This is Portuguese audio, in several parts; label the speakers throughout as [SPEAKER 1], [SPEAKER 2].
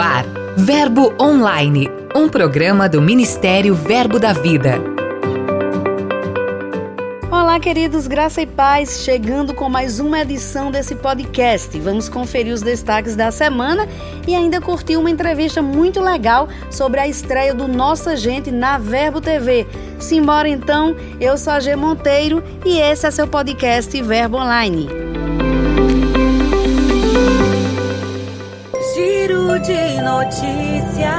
[SPEAKER 1] ar, Verbo Online, um programa do Ministério Verbo da Vida.
[SPEAKER 2] Olá, queridos, graça e paz, chegando com mais uma edição desse podcast. Vamos conferir os destaques da semana e ainda curtir uma entrevista muito legal sobre a estreia do Nossa Gente na Verbo TV. Simbora então, eu sou a G Monteiro e esse é seu podcast Verbo Online.
[SPEAKER 3] De notícias.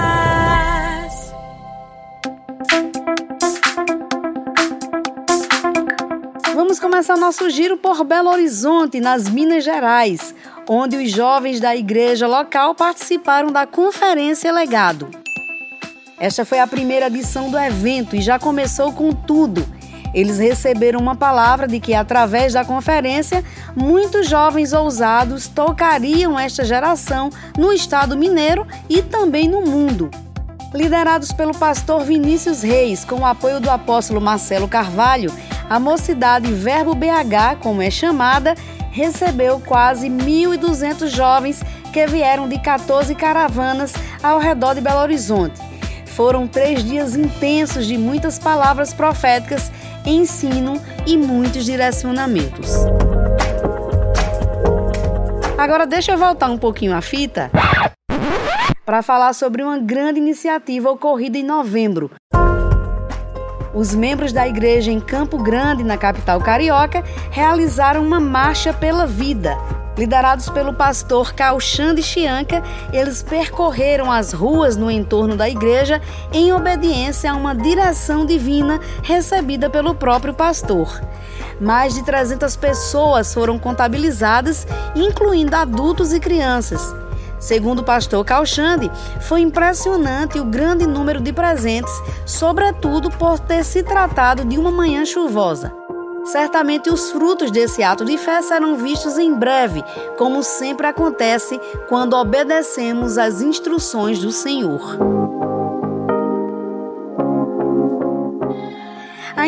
[SPEAKER 2] Vamos começar nosso giro por Belo Horizonte, nas Minas Gerais, onde os jovens da igreja local participaram da Conferência Legado. Esta foi a primeira edição do evento e já começou com tudo eles receberam uma palavra de que, através da conferência, muitos jovens ousados tocariam esta geração no estado mineiro e também no mundo. Liderados pelo pastor Vinícius Reis, com o apoio do apóstolo Marcelo Carvalho, a mocidade Verbo BH, como é chamada, recebeu quase 1.200 jovens que vieram de 14 caravanas ao redor de Belo Horizonte. Foram três dias intensos de muitas palavras proféticas ensino e muitos direcionamentos. Agora deixa eu voltar um pouquinho a fita para falar sobre uma grande iniciativa ocorrida em novembro. Os membros da igreja em Campo Grande, na capital carioca, realizaram uma marcha pela vida, Liderados pelo pastor Calxande Chianca, eles percorreram as ruas no entorno da igreja em obediência a uma direção divina recebida pelo próprio pastor. Mais de 300 pessoas foram contabilizadas, incluindo adultos e crianças. Segundo o pastor Calxande, foi impressionante o grande número de presentes, sobretudo por ter se tratado de uma manhã chuvosa. Certamente os frutos desse ato de fé serão vistos em breve, como sempre acontece quando obedecemos às instruções do Senhor.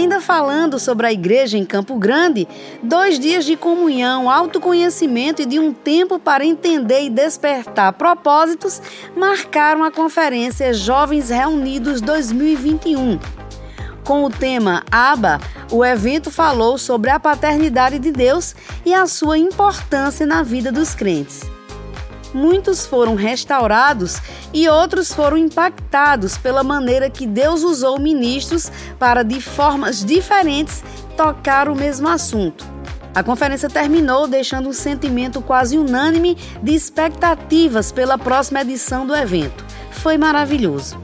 [SPEAKER 2] Ainda falando sobre a igreja em Campo Grande, dois dias de comunhão, autoconhecimento e de um tempo para entender e despertar propósitos marcaram a conferência Jovens Reunidos 2021. Com o tema Aba, o evento falou sobre a paternidade de Deus e a sua importância na vida dos crentes. Muitos foram restaurados e outros foram impactados pela maneira que Deus usou ministros para, de formas diferentes, tocar o mesmo assunto. A conferência terminou deixando um sentimento quase unânime de expectativas pela próxima edição do evento. Foi maravilhoso.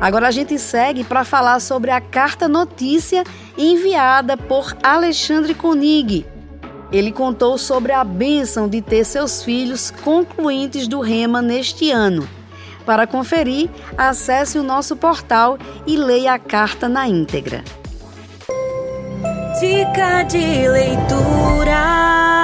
[SPEAKER 2] Agora a gente segue para falar sobre a carta notícia enviada por Alexandre Konig. Ele contou sobre a bênção de ter seus filhos concluintes do Rema neste ano. Para conferir, acesse o nosso portal e leia a carta na íntegra.
[SPEAKER 3] Dica de leitura.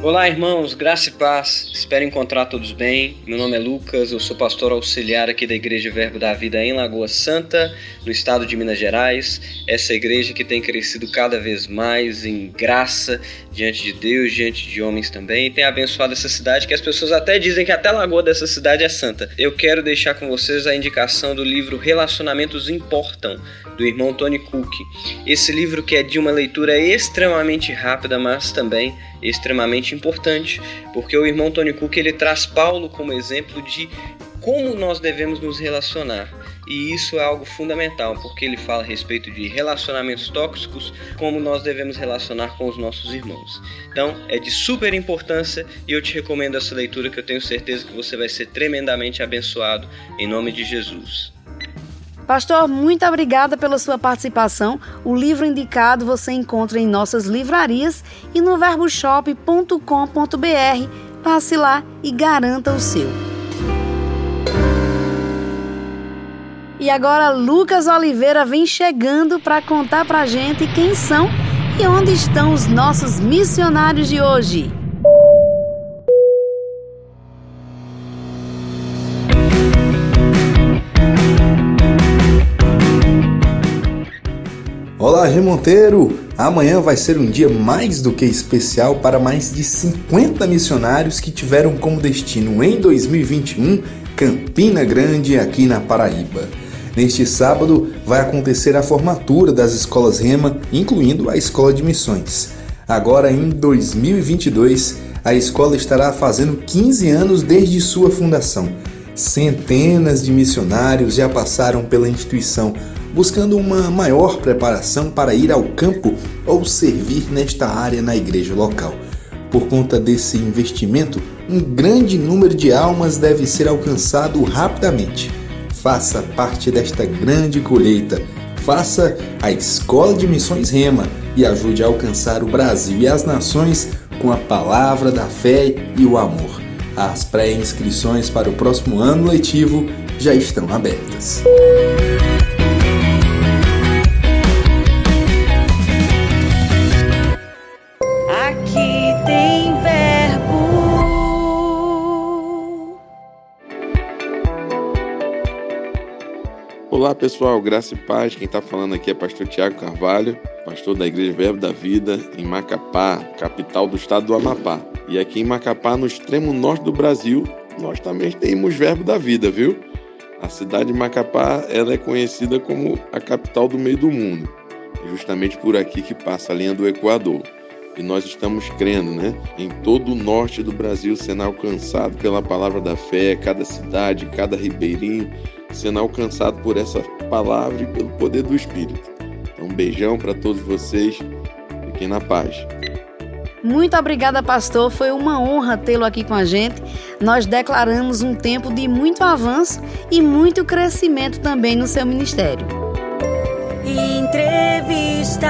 [SPEAKER 4] Olá, irmãos, graça e paz. Espero encontrar todos bem. Meu nome é Lucas, eu sou pastor auxiliar aqui da Igreja Verbo da Vida em Lagoa Santa, no estado de Minas Gerais. Essa igreja que tem crescido cada vez mais em graça diante de Deus, diante de homens também, e tem abençoado essa cidade que as pessoas até dizem que até a lagoa dessa cidade é santa. Eu quero deixar com vocês a indicação do livro Relacionamentos Importam, do irmão Tony Cook. Esse livro que é de uma leitura extremamente rápida, mas também extremamente importante, porque o irmão Tony Cook ele traz Paulo como exemplo de como nós devemos nos relacionar. E isso é algo fundamental, porque ele fala a respeito de relacionamentos tóxicos, como nós devemos relacionar com os nossos irmãos. Então, é de super importância e eu te recomendo essa leitura que eu tenho certeza que você vai ser tremendamente abençoado em nome de Jesus.
[SPEAKER 2] Pastor, muito obrigada pela sua participação. O livro indicado você encontra em nossas livrarias e no verboshop.com.br. Passe lá e garanta o seu. E agora Lucas Oliveira vem chegando para contar para gente quem são e onde estão os nossos missionários de hoje.
[SPEAKER 5] Olá, Remonteiro! Amanhã vai ser um dia mais do que especial para mais de 50 missionários que tiveram como destino em 2021 Campina Grande, aqui na Paraíba. Neste sábado vai acontecer a formatura das escolas Rema, incluindo a Escola de Missões. Agora em 2022, a escola estará fazendo 15 anos desde sua fundação. Centenas de missionários já passaram pela instituição, buscando uma maior preparação para ir ao campo ou servir nesta área na igreja local. Por conta desse investimento, um grande número de almas deve ser alcançado rapidamente. Faça parte desta grande colheita. Faça a Escola de Missões Rema e ajude a alcançar o Brasil e as nações com a palavra da fé e o amor. As pré-inscrições para o próximo ano letivo já estão abertas.
[SPEAKER 6] Pessoal, graça e paz. Quem está falando aqui é pastor Tiago Carvalho, pastor da Igreja Verbo da Vida, em Macapá, capital do estado do Amapá. E aqui em Macapá, no extremo norte do Brasil, nós também temos Verbo da Vida, viu? A cidade de Macapá ela é conhecida como a capital do meio do mundo. É justamente por aqui que passa a linha do Equador. E nós estamos crendo, né? Em todo o norte do Brasil sendo alcançado pela palavra da fé, cada cidade, cada ribeirinho sendo alcançado por essa palavra e pelo poder do Espírito. Então, um beijão para todos vocês. Fiquem na paz.
[SPEAKER 2] Muito obrigada, pastor. Foi uma honra tê-lo aqui com a gente. Nós declaramos um tempo de muito avanço e muito crescimento também no seu ministério.
[SPEAKER 3] Entrevista.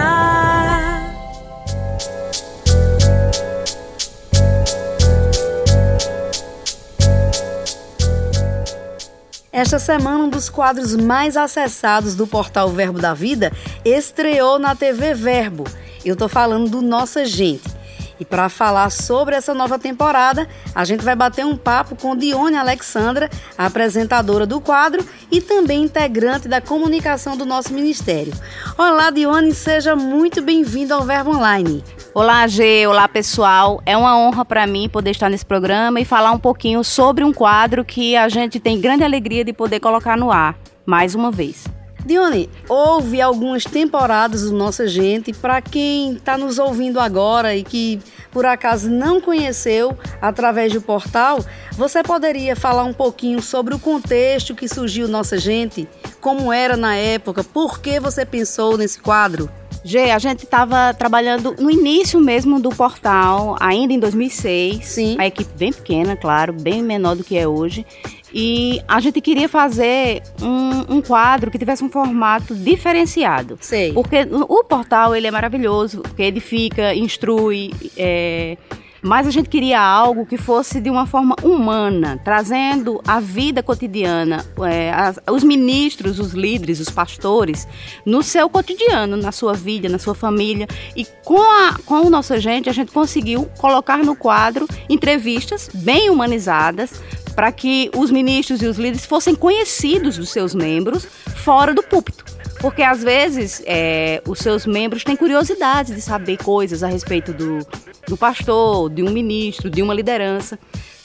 [SPEAKER 2] Esta semana, um dos quadros mais acessados do portal Verbo da Vida estreou na TV Verbo. Eu estou falando do Nossa Gente. E para falar sobre essa nova temporada, a gente vai bater um papo com Dione Alexandra, apresentadora do quadro e também integrante da comunicação do nosso ministério. Olá, Dione, seja muito bem-vindo ao Verbo Online.
[SPEAKER 7] Olá, G. Olá, pessoal. É uma honra para mim poder estar nesse programa e falar um pouquinho sobre um quadro que a gente tem grande alegria de poder colocar no ar, mais uma vez.
[SPEAKER 2] Dione, houve algumas temporadas do Nossa Gente. Para quem está nos ouvindo agora e que por acaso não conheceu através do portal, você poderia falar um pouquinho sobre o contexto que surgiu Nossa Gente? Como era na época? Por que você pensou nesse quadro?
[SPEAKER 7] G, a gente estava trabalhando no início mesmo do portal, ainda em 2006.
[SPEAKER 2] Sim.
[SPEAKER 7] A equipe bem pequena, claro, bem menor do que é hoje. E a gente queria fazer um, um quadro que tivesse um formato diferenciado.
[SPEAKER 2] Sei.
[SPEAKER 7] Porque o portal ele é maravilhoso, porque edifica, instrui, é, mas a gente queria algo que fosse de uma forma humana, trazendo a vida cotidiana, é, as, os ministros, os líderes, os pastores, no seu cotidiano, na sua vida, na sua família. E com a, com a nossa gente, a gente conseguiu colocar no quadro entrevistas bem humanizadas para que os ministros e os líderes fossem conhecidos dos seus membros fora do púlpito. Porque às vezes é, os seus membros têm curiosidade de saber coisas a respeito do, do pastor, de um ministro, de uma liderança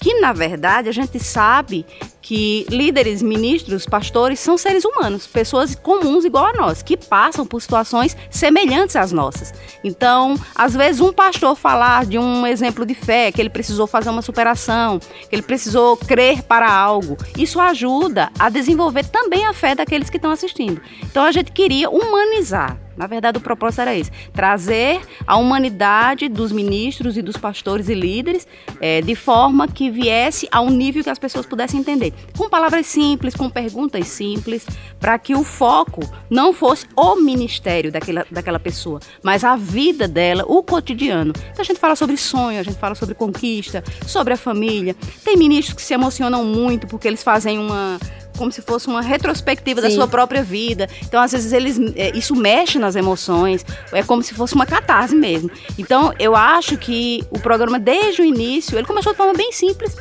[SPEAKER 7] que na verdade a gente sabe que líderes, ministros, pastores são seres humanos, pessoas comuns igual a nós, que passam por situações semelhantes às nossas. Então, às vezes um pastor falar de um exemplo de fé, que ele precisou fazer uma superação, que ele precisou crer para algo, isso ajuda a desenvolver também a fé daqueles que estão assistindo. Então a gente queria humanizar na verdade, o propósito era esse: trazer a humanidade dos ministros e dos pastores e líderes é, de forma que viesse a um nível que as pessoas pudessem entender. Com palavras simples, com perguntas simples, para que o foco não fosse o ministério daquela, daquela pessoa, mas a vida dela, o cotidiano. Então a gente fala sobre sonho, a gente fala sobre conquista, sobre a família. Tem ministros que se emocionam muito porque eles fazem uma como se fosse uma retrospectiva Sim. da sua própria vida. Então, às vezes, eles, é, isso mexe nas emoções, é como se fosse uma catarse mesmo. Então, eu acho que o programa, desde o início, ele começou de forma bem simples,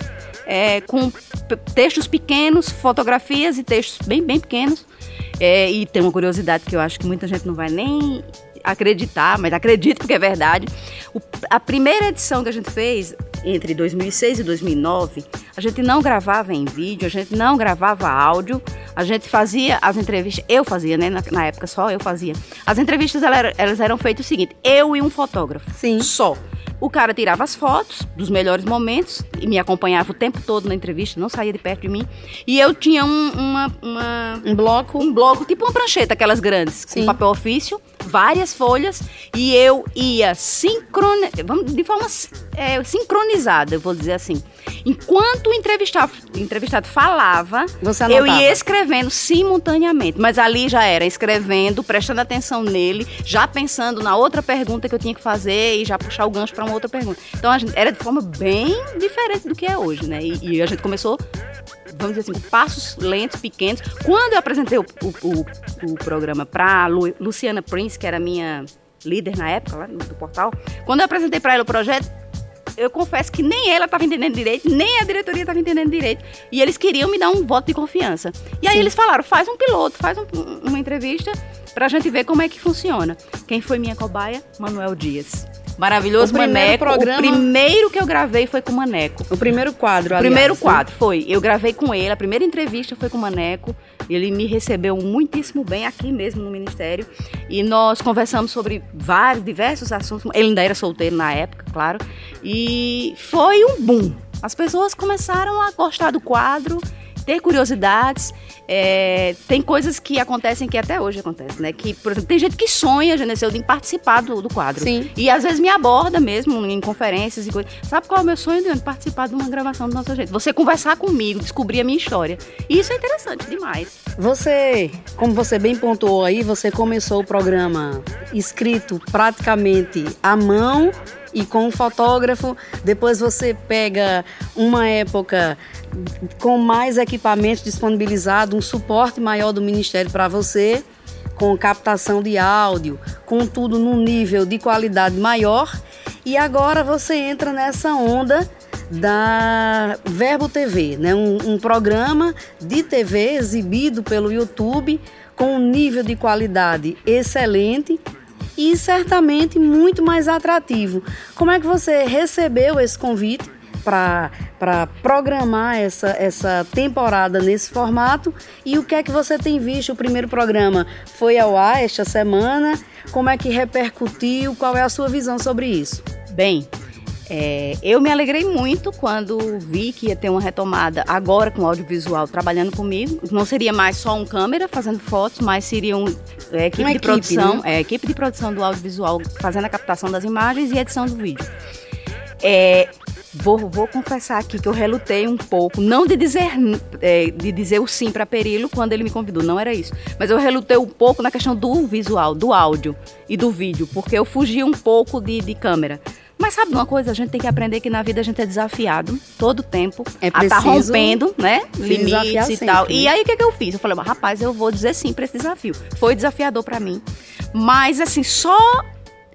[SPEAKER 7] é, com textos pequenos, fotografias e textos bem, bem pequenos. É, e tem uma curiosidade que eu acho que muita gente não vai nem acreditar, mas acredito porque é verdade. O, a primeira edição que a gente fez, entre 2006 e 2009, a gente não gravava em vídeo, a gente não gravava áudio, a gente fazia as entrevistas, eu fazia, né? Na, na época só eu fazia. As entrevistas elas, elas eram feitas o seguinte: eu e um fotógrafo.
[SPEAKER 2] Sim.
[SPEAKER 7] Só. O cara tirava as fotos dos melhores momentos e me acompanhava o tempo todo na entrevista, não saía de perto de mim. E eu tinha um, uma, uma,
[SPEAKER 2] Um bloco.
[SPEAKER 7] um bloco, tipo uma prancheta, aquelas grandes,
[SPEAKER 2] Sim.
[SPEAKER 7] com papel ofício, várias folhas, e eu ia sincrone... vamos- de forma é, sincronizada, eu vou dizer assim. Enquanto o entrevistado, entrevistado falava, eu ia escrevendo simultaneamente, mas ali já era escrevendo, prestando atenção nele, já pensando na outra pergunta que eu tinha que fazer e já puxar o gancho para uma outra pergunta. Então gente, era de forma bem diferente do que é hoje, né? E, e a gente começou vamos dizer assim, passos lentos, pequenos. Quando eu apresentei o, o, o- o programa para Luciana Prince, que era minha líder na época, lá do portal, quando eu apresentei para ela o projeto, eu confesso que nem ela estava entendendo direito, nem a diretoria estava entendendo direito. E eles queriam me dar um voto de confiança. E aí
[SPEAKER 2] Sim.
[SPEAKER 7] eles falaram: faz um piloto, faz um- uma entrevista pra gente ver como é que funciona. Quem foi minha cobaia? Manuel Dias. Maravilhoso
[SPEAKER 2] O primeiro
[SPEAKER 7] Maneco.
[SPEAKER 2] programa-
[SPEAKER 7] O primeiro que eu gravei foi com o Maneco.
[SPEAKER 2] O primeiro quadro,
[SPEAKER 7] O
[SPEAKER 2] aliás,
[SPEAKER 7] primeiro
[SPEAKER 2] né?
[SPEAKER 7] quadro foi, eu gravei com ele, a primeira entrevista foi com o Maneco, ele me recebeu muitíssimo bem aqui mesmo no Ministério, e nós conversamos sobre vários, diversos assuntos, ele ainda era solteiro na época, claro, e foi um boom. As pessoas começaram a gostar do quadro, ter curiosidades, é, tem coisas que acontecem que até hoje acontecem, né? Que, por exemplo, tem gente que sonha, Geneseu, de participar do, do quadro.
[SPEAKER 2] Sim.
[SPEAKER 7] E às vezes me aborda mesmo em conferências e coisas. Sabe qual é o meu sonho, Diane? Participar de uma gravação do Nosso Jeito. Você conversar comigo, descobrir a minha história. E isso é interessante demais.
[SPEAKER 2] Você, como você bem pontuou aí, você começou o programa escrito praticamente à mão e com um fotógrafo. Depois você pega uma época com mais equipamentos disponibilizados, um suporte maior do Ministério para você, com captação de áudio, com tudo num nível de qualidade maior. E agora você entra nessa onda da Verbo TV, né? um, um programa de TV exibido pelo YouTube com um nível de qualidade excelente e certamente muito mais atrativo. Como é que você recebeu esse convite para programar essa, essa temporada nesse formato? E o que é que você tem visto? O primeiro programa foi ao ar esta semana. Como é que repercutiu? Qual é a sua visão sobre isso?
[SPEAKER 7] Bem, é, eu me alegrei muito quando vi que ia ter uma retomada agora com audiovisual trabalhando comigo. Não seria mais só um câmera fazendo fotos, mas seria um, é, equipe
[SPEAKER 2] Uma
[SPEAKER 7] de
[SPEAKER 2] equipe,
[SPEAKER 7] produção,
[SPEAKER 2] né?
[SPEAKER 7] é, equipe de produção do audiovisual fazendo a captação das imagens e edição do vídeo. É, vou, vou confessar aqui que eu relutei um pouco, não de dizer, é, de dizer o sim para Perilo quando ele me convidou, não era isso. Mas eu relutei um pouco na questão do visual, do áudio e do vídeo, porque eu fugi um pouco de, de câmera. Mas sabe uma coisa? A gente tem que aprender que na vida a gente é desafiado todo tempo.
[SPEAKER 2] É
[SPEAKER 7] a tá
[SPEAKER 2] preciso
[SPEAKER 7] rompendo, né? Limites e
[SPEAKER 2] sempre,
[SPEAKER 7] tal.
[SPEAKER 2] né?
[SPEAKER 7] E aí o que, que eu fiz? Eu falei, rapaz, eu vou dizer sim para esse desafio. Foi desafiador para mim. Mas assim, só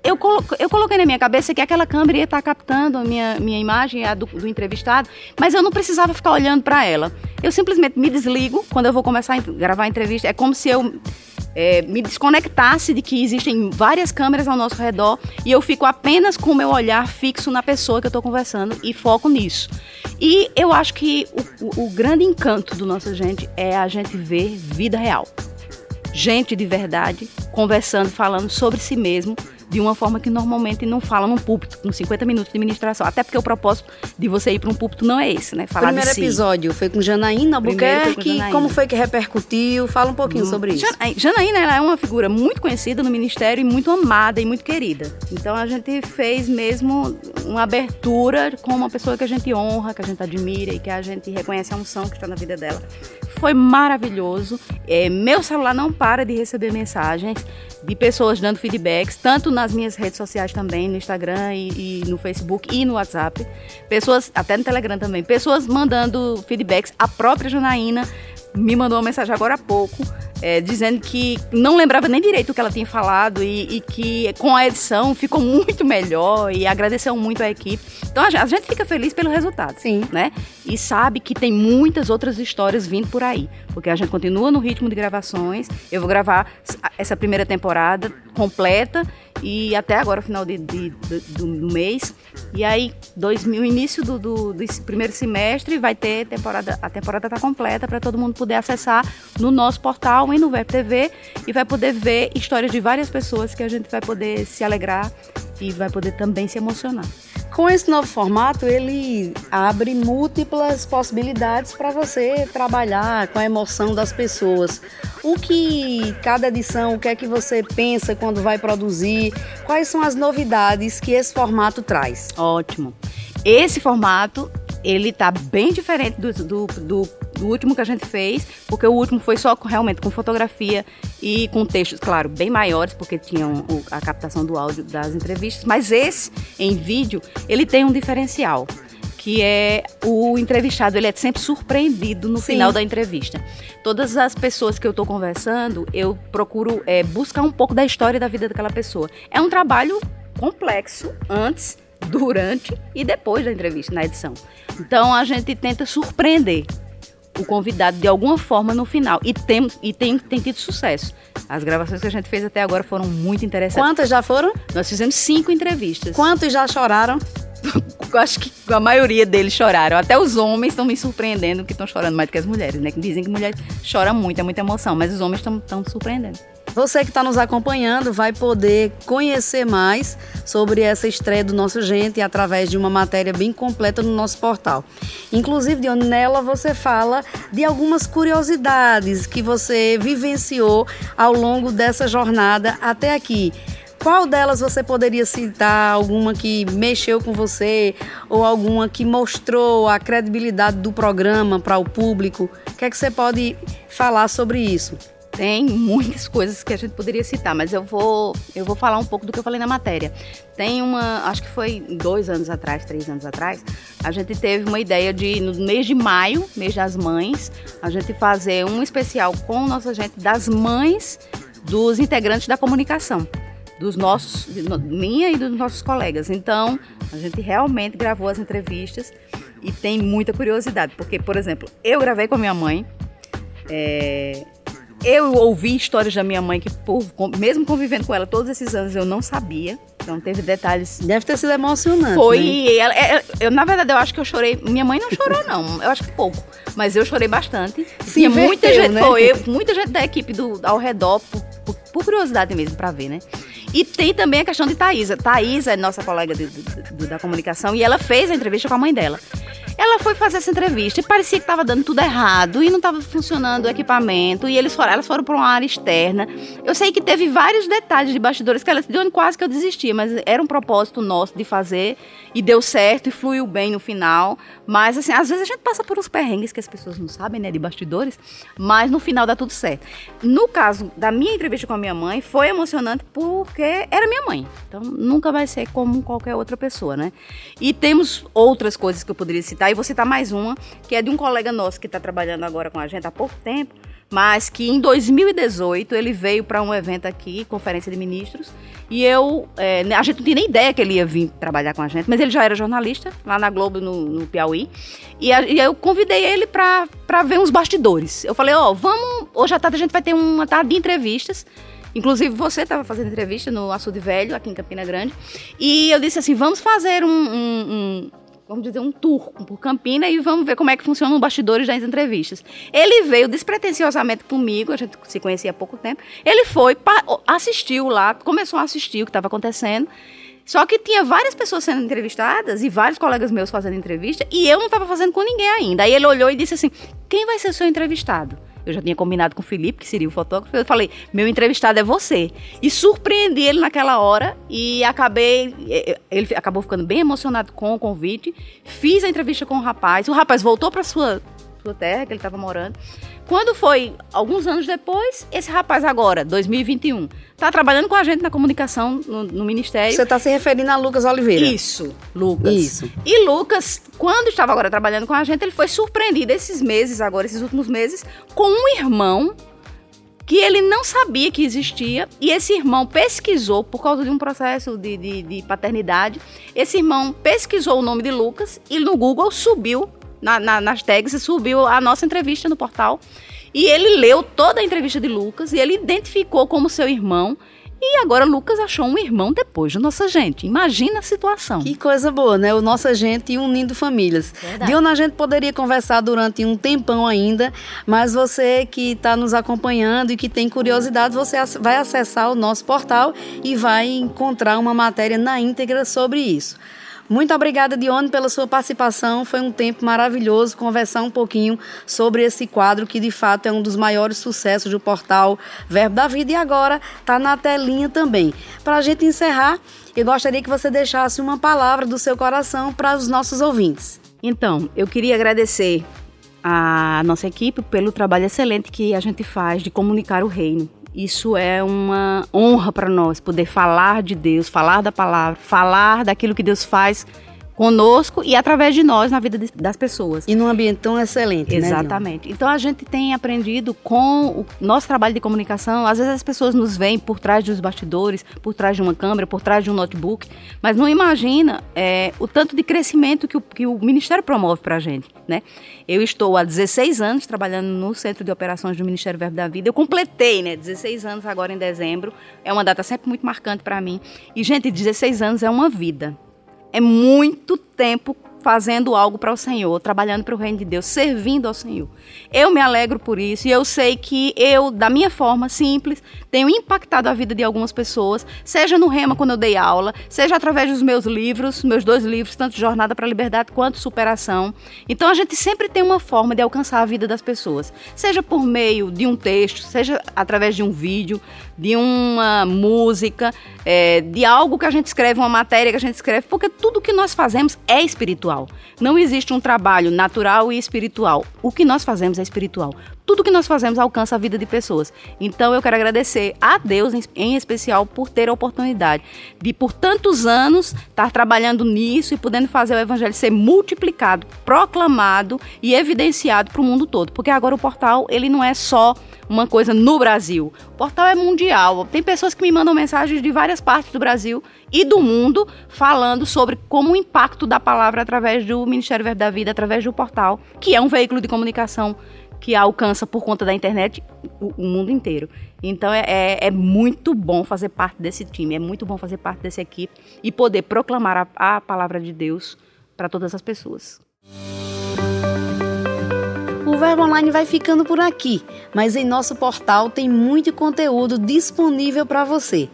[SPEAKER 7] eu, colo eu coloquei na minha cabeça que aquela câmera ia estar captando a minha, minha imagem, a do, do entrevistado, mas eu não precisava ficar olhando para ela. Eu simplesmente me desligo quando eu vou começar a gravar a entrevista. É como se eu é, me desconectasse de que existem várias câmeras ao nosso redor e eu fico apenas com o meu olhar fixo na pessoa que eu estou conversando e foco nisso. E eu acho que o, o- grande encanto do nosso gente é a gente ver vida real gente de verdade conversando, falando sobre si mesmo de uma forma que normalmente não fala num púlpito, com 50 minutos de ministração. Até porque o propósito de você ir para um púlpito não é esse, né?
[SPEAKER 2] O
[SPEAKER 7] Falar
[SPEAKER 2] primeiro
[SPEAKER 7] de si.
[SPEAKER 2] episódio foi com Janaína
[SPEAKER 7] foi com
[SPEAKER 2] Albuquerque.
[SPEAKER 7] Janaína.
[SPEAKER 2] Como foi que repercutiu? Fala um pouquinho sobre isso.
[SPEAKER 7] Jana- Janaína ela é uma figura muito conhecida no ministério e muito amada e muito querida. Então a gente fez mesmo uma abertura com uma pessoa que a gente honra, que a gente admira e que a gente reconhece a unção que está na vida dela. Foi maravilhoso. É, meu celular não para de receber mensagens de pessoas dando feedbacks, tanto nas minhas redes sociais também, no Instagram e, e, no Facebook e no WhatsApp. Pessoas, até no Telegram também, pessoas mandando feedbacks. A própria Janaína me mandou uma mensagem agora há pouco, é, dizendo que não lembrava nem direito o que ela tinha falado e, e, que com a edição ficou muito melhor e agradeceu muito a equipe. Então a gente, a gente fica feliz pelo resultado,
[SPEAKER 2] Sim.
[SPEAKER 7] né? E sabe que tem muitas outras histórias vindo por aí, porque a gente continua no ritmo de gravações. Eu vou gravar essa primeira temporada completa e até agora, final de, de, de do, mês. E aí, dois mil, início do, do, do, primeiro semestre, vai ter temporada, a temporada está completa para todo mundo poder acessar no nosso portal e no Web TV e vai poder ver histórias de várias pessoas que a gente vai poder se alegrar e vai poder também se emocionar.
[SPEAKER 2] Com esse novo formato, ele abre múltiplas possibilidades para você trabalhar com a emoção das pessoas. O que cada edição, o que é que você pensa quando vai produzir? Quais são as novidades que esse formato traz?
[SPEAKER 7] Ótimo. Esse formato ele tá bem diferente do, do, do, do, último que a gente fez, porque o último foi só realmente com fotografia e com textos, claro, bem maiores, porque tinham a captação do áudio das entrevistas, mas esse, em vídeo, ele tem um diferencial que é o entrevistado, ele é sempre surpreendido no Sim. final da entrevista. Todas as pessoas que eu estou conversando, eu procuro é, buscar um pouco da história da vida daquela pessoa. É um trabalho complexo antes, durante e depois da entrevista, na edição. Então a gente tenta surpreender o convidado de alguma forma no final. E tem, e tem, tem tido sucesso. As gravações que a gente fez até agora foram muito interessantes.
[SPEAKER 2] Quantas já foram?
[SPEAKER 7] Nós fizemos cinco entrevistas.
[SPEAKER 2] Quantos já choraram?
[SPEAKER 7] Acho que a maioria deles choraram. Até os homens estão me surpreendendo que estão chorando mais do que as mulheres, né? Que dizem que mulher chora muito, é muita emoção, mas os homens estão surpreendendo.
[SPEAKER 2] Você que está nos acompanhando vai poder conhecer mais sobre essa estreia do nosso Gente através de uma matéria bem completa no nosso portal. Inclusive, Dione, nela você fala de algumas curiosidades que você vivenciou ao longo dessa jornada até aqui. Qual delas você poderia citar? Alguma que mexeu com você ou alguma que mostrou a credibilidade do programa para o público? O que é que você pode falar sobre isso?
[SPEAKER 7] Tem muitas coisas que a gente poderia citar, mas eu vou, eu vou falar um pouco do que eu falei na matéria. Tem uma, acho que foi dois anos atrás, três anos atrás, a gente teve uma ideia de, no mês de maio, mês das mães, a gente fazer um especial com nossa gente das mães dos integrantes da comunicação dos nossos, minha e dos nossos colegas. Então, a gente realmente gravou as entrevistas e tem muita curiosidade, porque, por exemplo, eu gravei com a minha mãe, é, eu ouvi histórias da minha mãe que, por, mesmo convivendo com ela todos esses anos, eu não sabia. Então teve detalhes.
[SPEAKER 2] Deve ter sido emocionante.
[SPEAKER 7] Foi.
[SPEAKER 2] Né?
[SPEAKER 7] Ela, é, eu, na verdade, eu acho que eu chorei. Minha mãe não chorou, não. Eu acho que pouco. Mas eu chorei bastante.
[SPEAKER 2] Sim,
[SPEAKER 7] muita gente
[SPEAKER 2] né?
[SPEAKER 7] foi. Muita gente da equipe do, ao redor, por, por, por curiosidade mesmo, para ver, né? E tem também a questão de Thaisa. Thaisa é nossa colega de, de, de, da comunicação e ela fez a entrevista com a mãe dela. Ela foi fazer essa entrevista e parecia que estava dando tudo errado e não estava funcionando o equipamento. E eles foram, elas foram para uma área externa. Eu sei que teve vários detalhes de bastidores que ela de onde quase que eu desistia, mas era um propósito nosso de fazer e deu certo e fluiu bem no final. Mas assim, às vezes a gente passa por uns perrengues que as pessoas não sabem, né, de bastidores, mas no final dá tudo certo. No caso da minha entrevista com a minha mãe, foi emocionante porque era minha mãe. Então nunca vai ser como qualquer outra pessoa, né? E temos outras coisas que eu poderia citar e vou citar mais uma, que é de um colega nosso que está trabalhando agora com a gente há pouco tempo, mas que em 2018 ele veio para um evento aqui, Conferência de Ministros, e eu, é, a gente não tinha nem ideia que ele ia vir trabalhar com a gente, mas ele já era jornalista lá na Globo, no, no Piauí, e, a, e, eu convidei ele para ver uns bastidores. Eu falei, ó, oh, vamos, hoje à tarde a gente vai ter uma tarde de entrevistas, Inclusive, você estava fazendo entrevista no Açude Velho, aqui em Campina Grande. E eu disse assim: vamos fazer um, um, vamos dizer, um tour por Campina e vamos ver como é que funcionam os bastidores das entrevistas. Ele veio despretensiosamente comigo, a gente se conhecia há pouco tempo. Ele foi, assistiu lá, começou a assistir o que estava acontecendo. Só que tinha várias pessoas sendo entrevistadas e vários colegas meus fazendo entrevista e eu não estava fazendo com ninguém ainda. Aí ele olhou e disse assim: quem vai ser o seu entrevistado? Eu já tinha combinado com o Felipe, que seria o fotógrafo. Eu falei, meu entrevistado é você. E surpreendi ele naquela hora e acabei. Ele acabou ficando bem emocionado com o convite. Fiz a entrevista com o rapaz. O rapaz voltou para sua, sua terra, que ele estava morando. Quando foi alguns anos depois, esse rapaz agora, 2021, está trabalhando com a gente na comunicação no, no Ministério.
[SPEAKER 2] Você está se referindo a Lucas Oliveira?
[SPEAKER 7] Isso, Lucas.
[SPEAKER 2] Isso.
[SPEAKER 7] E Lucas, quando estava agora trabalhando com a gente, ele foi surpreendido esses meses, agora, esses últimos meses, com um irmão que ele não sabia que existia e esse irmão pesquisou por causa de um processo de, de, de paternidade. Esse irmão pesquisou o nome de Lucas e no Google subiu na, na, nas tags subiu a nossa entrevista no portal e ele leu toda a entrevista de Lucas e ele identificou como seu irmão e agora Lucas achou um irmão depois de Nossa Gente. Imagina a situação.
[SPEAKER 2] Que coisa boa, né? O Nossa Gente unindo famílias. Verdade. De onde a gente poderia conversar durante um tempão ainda, mas você que está nos acompanhando e que tem curiosidade, você vai acessar o nosso portal e vai encontrar uma matéria na íntegra sobre isso. Muito obrigada, Dione, pela sua participação. Foi um tempo maravilhoso conversar um pouquinho sobre esse quadro que, de fato, é um dos maiores sucessos do portal Verbo da Vida e agora está na telinha também. Para a gente encerrar, eu gostaria que você deixasse uma palavra do seu coração para os nossos ouvintes.
[SPEAKER 7] Então, eu queria agradecer a nossa equipe pelo trabalho excelente que a gente faz de comunicar o reino. Isso é uma honra para nós poder falar de Deus, falar da palavra, falar daquilo que Deus faz conosco e através de nós na vida das pessoas.
[SPEAKER 2] E num ambiente tão excelente,
[SPEAKER 7] né, Exatamente. Né, então a gente tem aprendido com o nosso trabalho de comunicação, às vezes as pessoas nos veem por trás dos bastidores, por trás de uma câmera, por trás de um notebook, mas não imagina é, o tanto de crescimento que o, que o Ministério promove para a gente, né? Eu estou há 16 anos trabalhando no Centro de Operações do Ministério Verbo da Vida. Eu completei, né, 16 anos agora em dezembro. É uma data sempre muito marcante para mim. E gente, 16 anos é uma vida é muito tempo fazendo algo para o Senhor, trabalhando para o reino de Deus, servindo ao Senhor. Eu me alegro por isso e eu sei que eu, da minha forma simples, tenho impactado a vida de algumas pessoas, seja no Rema quando eu dei aula, seja através dos meus livros, meus dois livros, tanto Jornada para a Liberdade quanto Superação. Então a gente sempre tem uma forma de alcançar a vida das pessoas, seja por meio de um texto, seja através de um vídeo, de uma música, é, de algo que a gente escreve, uma matéria que a gente escreve, porque tudo que nós fazemos é espiritual. Não existe um trabalho natural e espiritual. O que nós fazemos é espiritual. Tudo que nós fazemos alcança a vida de pessoas. Então eu quero agradecer a Deus em especial por ter a oportunidade de por tantos anos estar trabalhando nisso e podendo fazer o evangelho ser multiplicado, proclamado e evidenciado para o mundo todo. Porque agora o portal ele não é só uma coisa no Brasil. O portal é mundial. Tem pessoas que me mandam mensagens de várias partes do Brasil e do mundo falando sobre como o impacto da palavra através do Ministério Verde da Vida, através do portal, que é um veículo de comunicação que alcança por conta da internet o, o mundo inteiro. Então é, é, é, muito bom fazer parte desse time, é muito bom fazer parte dessa equipe e poder proclamar a, a palavra de Deus para todas as pessoas.
[SPEAKER 2] O Verbo Online vai ficando por aqui, mas em nosso portal tem muito conteúdo disponível para você.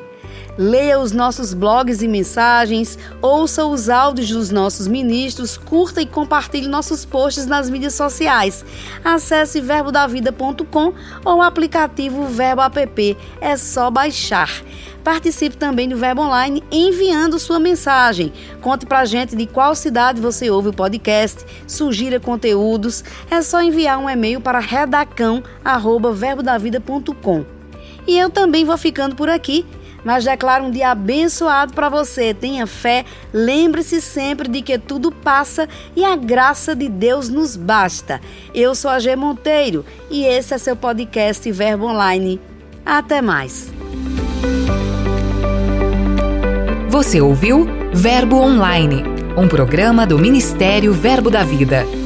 [SPEAKER 2] Leia os nossos blogs e mensagens, ouça os áudios dos nossos ministros, curta e compartilhe nossos posts nas mídias sociais. Acesse verbodavida.com ou o aplicativo Verbo App, é só baixar. Participe também do Verbo Online enviando sua mensagem. Conte pra gente de qual cidade você ouve o podcast, sugira conteúdos. É só enviar um e-mail para redacão@verbodavida.com. E eu também vou ficando por aqui mas declaro um dia abençoado para você. Tenha fé, lembre-se sempre de que tudo passa e a graça de Deus nos basta. Eu sou a G Monteiro e esse é seu podcast Verbo Online. Até mais.
[SPEAKER 1] Você ouviu Verbo Online, um programa do Ministério Verbo da Vida.